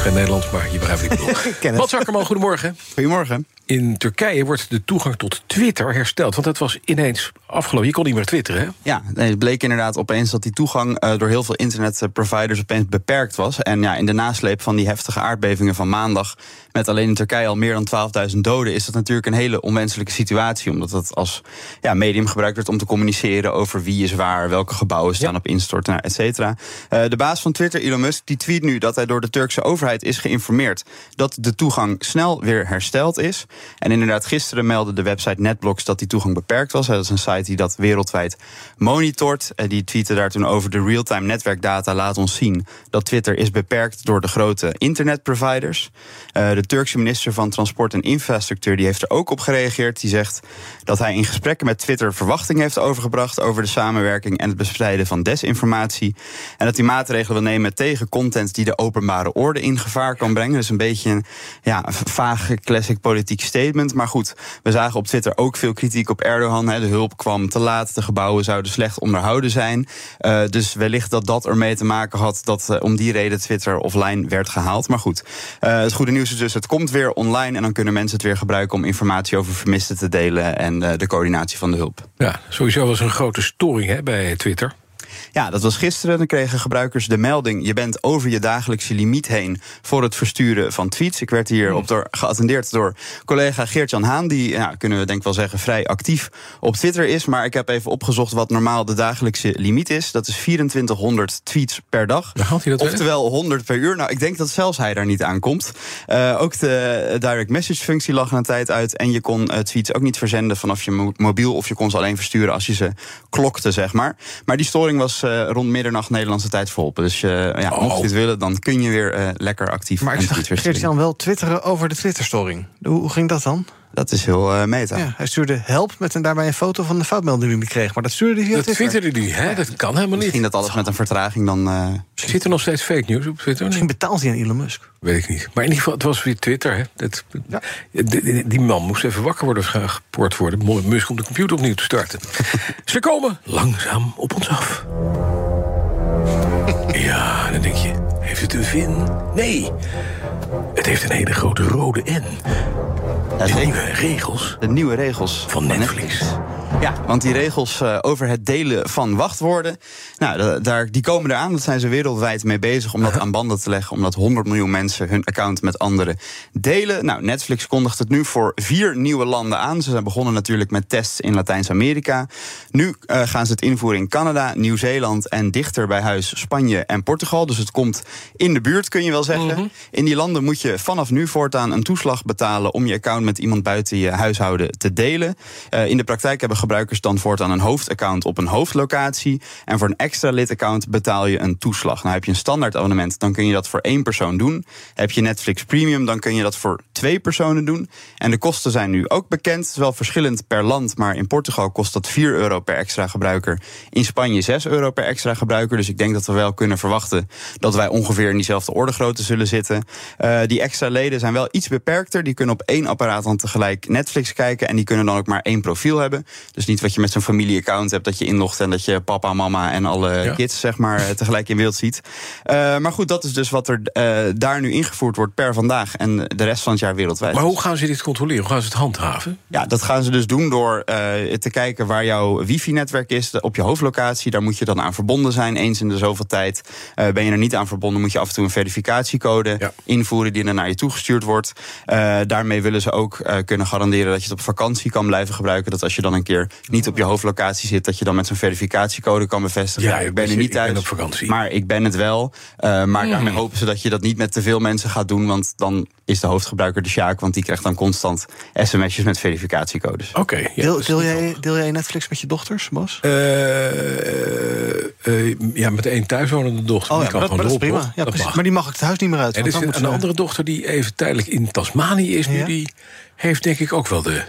Geen Nederlands, maar je begrijpt wat ik bedoel. Wat Zakkerman, goedemorgen. Goedemorgen. In Turkije wordt de toegang tot Twitter hersteld. Want dat was ineens afgelopen. Je kon niet meer twitteren, hè? Ja, het bleek inderdaad opeens dat die toegang uh, door heel veel internetproviders opeens beperkt was. En ja, in de nasleep van die heftige aardbevingen van maandag, met alleen in Turkije al meer dan 12.000 doden, is dat natuurlijk een hele onwenselijke situatie. Omdat het als ja, medium gebruikt wordt om te communiceren over wie is waar, welke gebouwen staan ja. op instorten, et cetera. Uh, de baas van Twitter, Elon Musk, die tweet nu dat hij door de Turkse overheid is geïnformeerd dat de toegang snel weer hersteld is. En inderdaad, gisteren meldde de website Netblocks dat die toegang beperkt was. Dat is een site die dat wereldwijd monitort. Die tweette daar toen over de real-time netwerkdata laat ons zien dat Twitter is beperkt door de grote internetproviders. Uh, de Turkse minister van Transport en Infrastructuur die heeft er ook op gereageerd. Die zegt dat hij in gesprekken met Twitter verwachtingen heeft overgebracht over de samenwerking en het bestrijden van desinformatie. En dat hij maatregelen wil nemen tegen content die de openbare orde in gevaar kan brengen. Dus een beetje een ja, vage classic politiek statement. Maar goed, we zagen op Twitter ook veel kritiek op Erdogan. Hè. De hulp kwam te laat, de gebouwen zouden slecht onderhouden zijn. Uh, dus wellicht dat dat ermee te maken had dat uh, om die reden Twitter offline werd gehaald. Maar goed, uh, het goede nieuws is dus, het komt weer online en dan kunnen mensen het weer gebruiken om informatie over vermisten te delen en de coördinatie van de hulp. Ja, sowieso was een grote storing hè, bij Twitter. Ja, dat was gisteren. Dan kregen gebruikers de melding: je bent over je dagelijkse limiet heen voor het versturen van tweets. Ik werd hier op door, geattendeerd door collega Geert-Jan Haan, die, ja, kunnen we denk ik wel zeggen, vrij actief op Twitter is. Maar ik heb even opgezocht wat normaal de dagelijkse limiet is. Dat is 2400 tweets per dag. Oftewel 100 per uur. Nou, ik denk dat zelfs hij daar niet aan komt. Uh, ook de direct message functie lag een tijd uit. En je kon uh, tweets ook niet verzenden vanaf je mobiel. Of je kon ze alleen versturen als je ze klokte, zeg maar. Maar die storing was uh, rond middernacht Nederlandse tijd verholpen. Dus uh, ja, oh. mocht je het willen, dan kun je weer uh, lekker actief Maar ik zag Geert-Jan wel twitteren over de Twitterstoring. Hoe, hoe ging dat dan? Dat is heel uh, meta. Ja, hij stuurde help met en daarbij een foto van de foutmelding die hij kreeg. Maar dat stuurde hij via dat Twitter. Dat twitterde hij, hè? Dat kan helemaal niet. Misschien dat alles met een vertraging dan... Uh... Zit er nog steeds fake news op Twitter? Misschien betaalt hij aan Elon Musk. Weet ik niet. Maar in ieder geval, het was weer Twitter. Hè? Dat, ja. die, die, die, man moest even wakker worden gepoord worden. Musk om de computer opnieuw te starten. Ze komen langzaam op ons af. Ja, dan denk je, heeft het een vin? Nee, het heeft een hele grote rode N. De nieuwe regels. De nieuwe regels van Netflix. Ja, want die regels uh, over het delen van wachtwoorden, nou, daar, die komen eraan. Dat zijn ze wereldwijd mee bezig om dat aan banden te leggen. Omdat 100 miljoen mensen hun account met anderen delen. Nou, Netflix kondigt het nu voor vier nieuwe landen aan. Ze zijn begonnen natuurlijk met tests in Latijns-Amerika. Nu uh, gaan ze het invoeren in Canada, Nieuw-Zeeland en dichter bij huis Spanje en Portugal. Dus het komt in de buurt, kun je wel zeggen. Mm -hmm. In die landen moet je vanaf nu voortaan een toeslag betalen om je account met iemand buiten je huishouden te delen. Uh, in de praktijk hebben gebruikers dan voortaan een hoofdaccount op een hoofdlocatie. En voor een extra lidaccount betaal je een toeslag. Nou heb je een standaard abonnement, dan kun je dat voor één persoon doen. Heb je Netflix Premium, dan kun je dat voor twee personen doen. En de kosten zijn nu ook bekend. Het is wel verschillend per land, maar in Portugal kost dat 4 euro per extra gebruiker. In Spanje 6 euro per extra gebruiker. Dus ik denk dat we wel kunnen verwachten dat wij ongeveer in diezelfde orde grootte zullen zitten. Uh, die extra leden zijn wel iets beperkter. Die kunnen op één apparaat dan tegelijk Netflix kijken. En die kunnen dan ook maar één profiel hebben. Dus niet wat je met zo'n familieaccount hebt, dat je inlogt en dat je papa, mama en alle ja. kids zeg maar tegelijk in beeld ziet. Uh, maar goed, dat is dus wat er uh, daar nu ingevoerd wordt per vandaag en de rest van het jaar wereldwijd. Maar hoe gaan ze dit controleren? Hoe gaan ze het handhaven? Ja, dat gaan ze dus doen door uh, te kijken waar jouw wifi-netwerk is op je hoofdlocatie. Daar moet je dan aan verbonden zijn. Eens in de zoveel tijd ben je er niet aan verbonden, moet je af en toe een verificatiecode ja. invoeren die dan naar je toegestuurd wordt. daarmee willen ze ook kunnen garanderen dat je het op vakantie kan blijven gebruiken. Dat als je dan een keer niet op je hoofdlocatie zit, dat je dan met zo'n verificatiecode kan bevestigen. Ja, ik ben er niet thuis, op vakantie. maar ik ben het wel. Uh, maar mm. daarmee hopen ze dat je dat niet met te veel mensen gaat doen, want dan is de hoofdgebruiker de Sjaak, want die krijgt dan constant sms'jes met verificatiecodes. Oké. Okay, ja, deel, deel, jij, deel jij Netflix met je dochters, Bas? Uh, uh, ja, met één thuiswonende dochter. Oh, die ja, kan maar, dat, dat is prima. Ja, precies, maar die mag ik het huis niet meer uit. En er is een, een andere dochter die even tijdelijk in Tasmanië is nu, die heeft denk ik ook wel de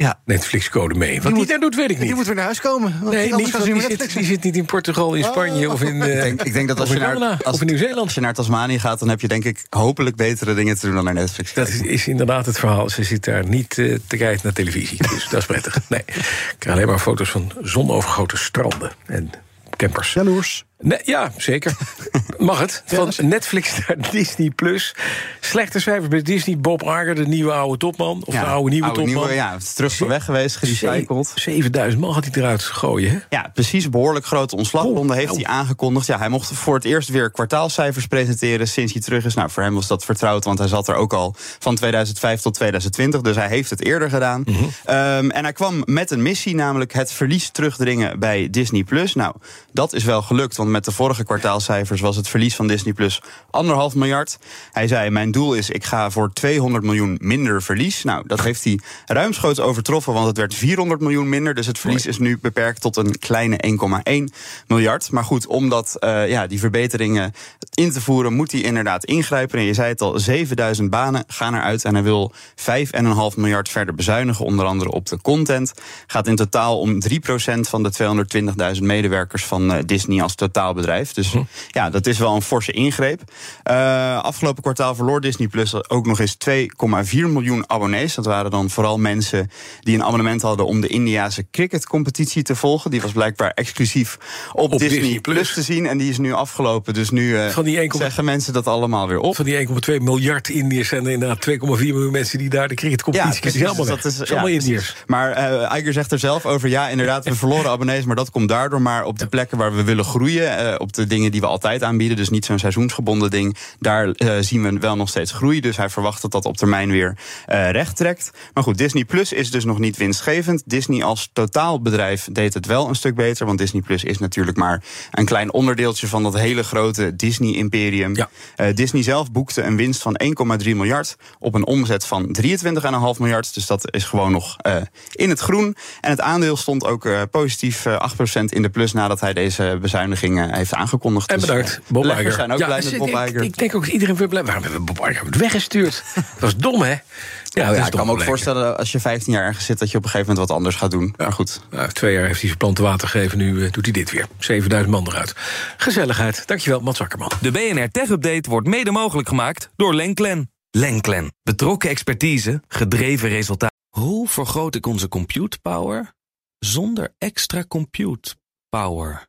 Ja. Netflix-code mee. Wat die, moet- daar doet, weet ik niet. Die moet weer naar huis komen. want nee, niet, gaan want ze die, zit, Netflix die zit niet in Portugal, in Spanje of in, eh, Ik denk, ik denk dat als of je, naar, als, of in Nieuw-Zeeland. als je naar Tasmanië gaat, dan heb je denk ik hopelijk betere dingen te doen dan naar Netflix. Dat is, is inderdaad het verhaal. Ze zit daar niet eh, te kijken naar televisie. Dus dat is prettig. Nee, ik krijg alleen maar foto's van zonovergoten stranden en campers. Jaloers. Nee, ja, zeker. Mag het. Van Netflix naar Disney Plus. Slechte cijfers bij Disney. Bob Iger, de nieuwe oude topman. Of de oude nieuwe topman. nieuwe, ja, het is terug van weg geweest, gerecycled. 7000 man gaat hij eruit gooien, hè? Ja, precies. Behoorlijk grote ontslagronde Oh, heeft hij aangekondigd. Ja, hij mocht voor het eerst weer kwartaalcijfers presenteren sinds hij terug is. Nou, voor hem was dat vertrouwd, want hij zat er ook al van 2005 tot 2020. Dus hij heeft het eerder gedaan. Mhm. Ehm, en hij kwam met een missie, namelijk het verlies terugdringen bij Disney+. Plus. Nou, dat is wel gelukt, want met de vorige kwartaalcijfers was het verlies van Disney Plus anderhalf miljard. Hij zei: Mijn doel is, ik ga voor 200 miljoen minder verlies. Nou, dat heeft hij ruimschoots overtroffen, want het werd 400 miljoen minder. Dus het verlies is nu beperkt tot een kleine 1,1 miljard. Maar goed, om dat, eh, ja, die verbeteringen in te voeren, moet hij inderdaad ingrijpen. En je zei het al: 7000 banen gaan eruit. En hij wil 5,5 miljard verder bezuinigen, onder andere op de content. Gaat in totaal om 3% van de 220.000 medewerkers van eh, Disney als totaalbedrijf. Dus ja, dat is wel een forse ingreep. Eh, afgelopen kwartaal verloor Disney Plus ook nog eens 2,4 miljoen abonnees. Dat waren dan vooral mensen die een abonnement hadden om de Indiase cricketcompetitie te volgen. Die was blijkbaar exclusief op, Op Disney, Disney Plus. Plus te zien. En die is nu afgelopen. Dus nu eh, Van die 1,1 zeggen mensen dat allemaal weer op. Van die 1,2 miljard Indiërs zijn er inderdaad 2,4 miljoen mensen die daar de cricketcompetitie precies, dus weg. dat Dat is- is allemaal ja, Indiërs. Maar Iger zegt er zelf over, ja, inderdaad, we verloren abonnees, maar dat komt daardoor. Maar op de plekken waar we willen groeien, eh, op de dingen die we altijd aanbieden, dus niet zo'n seizoensgebonden ding, daar eh, zien we wel nog steeds groei. Dus hij verwacht dat dat op termijn weer eh, recht trekt. Maar goed, Disney Plus is dus nog niet winstgevend. Disney als totaalbedrijf deed het wel een stuk beter, want Disney Plus is natuurlijk maar een klein onderdeeltje van dat hele grote Disney-imperium. Ja. Disney zelf boekte een winst van 1,3 miljard op een omzet van 23,5 miljard. Dus dat is gewoon nog in het groen. En het aandeel stond ook positief eh, 8% in de plus nadat hij deze heeft aangekondigd. En Dus, bedankt, Bob Iger. zijn ook Ja, blij dus met Bob ik, Iger. ik denk ook dat iedereen weer blij. Waarom hebben we Bob Iger weggestuurd? dat was dom, hè? Ja, Nou dat ja, is ik kan me dom ook voorstellen als je 15 jaar ergens zit dat je op een gegeven moment wat anders gaat doen. Maar goed. Nou, twee jaar heeft hij zijn planten water gegeven, nu eh, doet hij dit weer. 7000 man eruit. Gezelligheid. Dankjewel, Mats Akkerman. De BNR Tech Update wordt mede mogelijk gemaakt door Lenklen. Lenklen. Betrokken expertise, gedreven resultaat. Hoe vergroot ik onze compute power zonder extra compute power?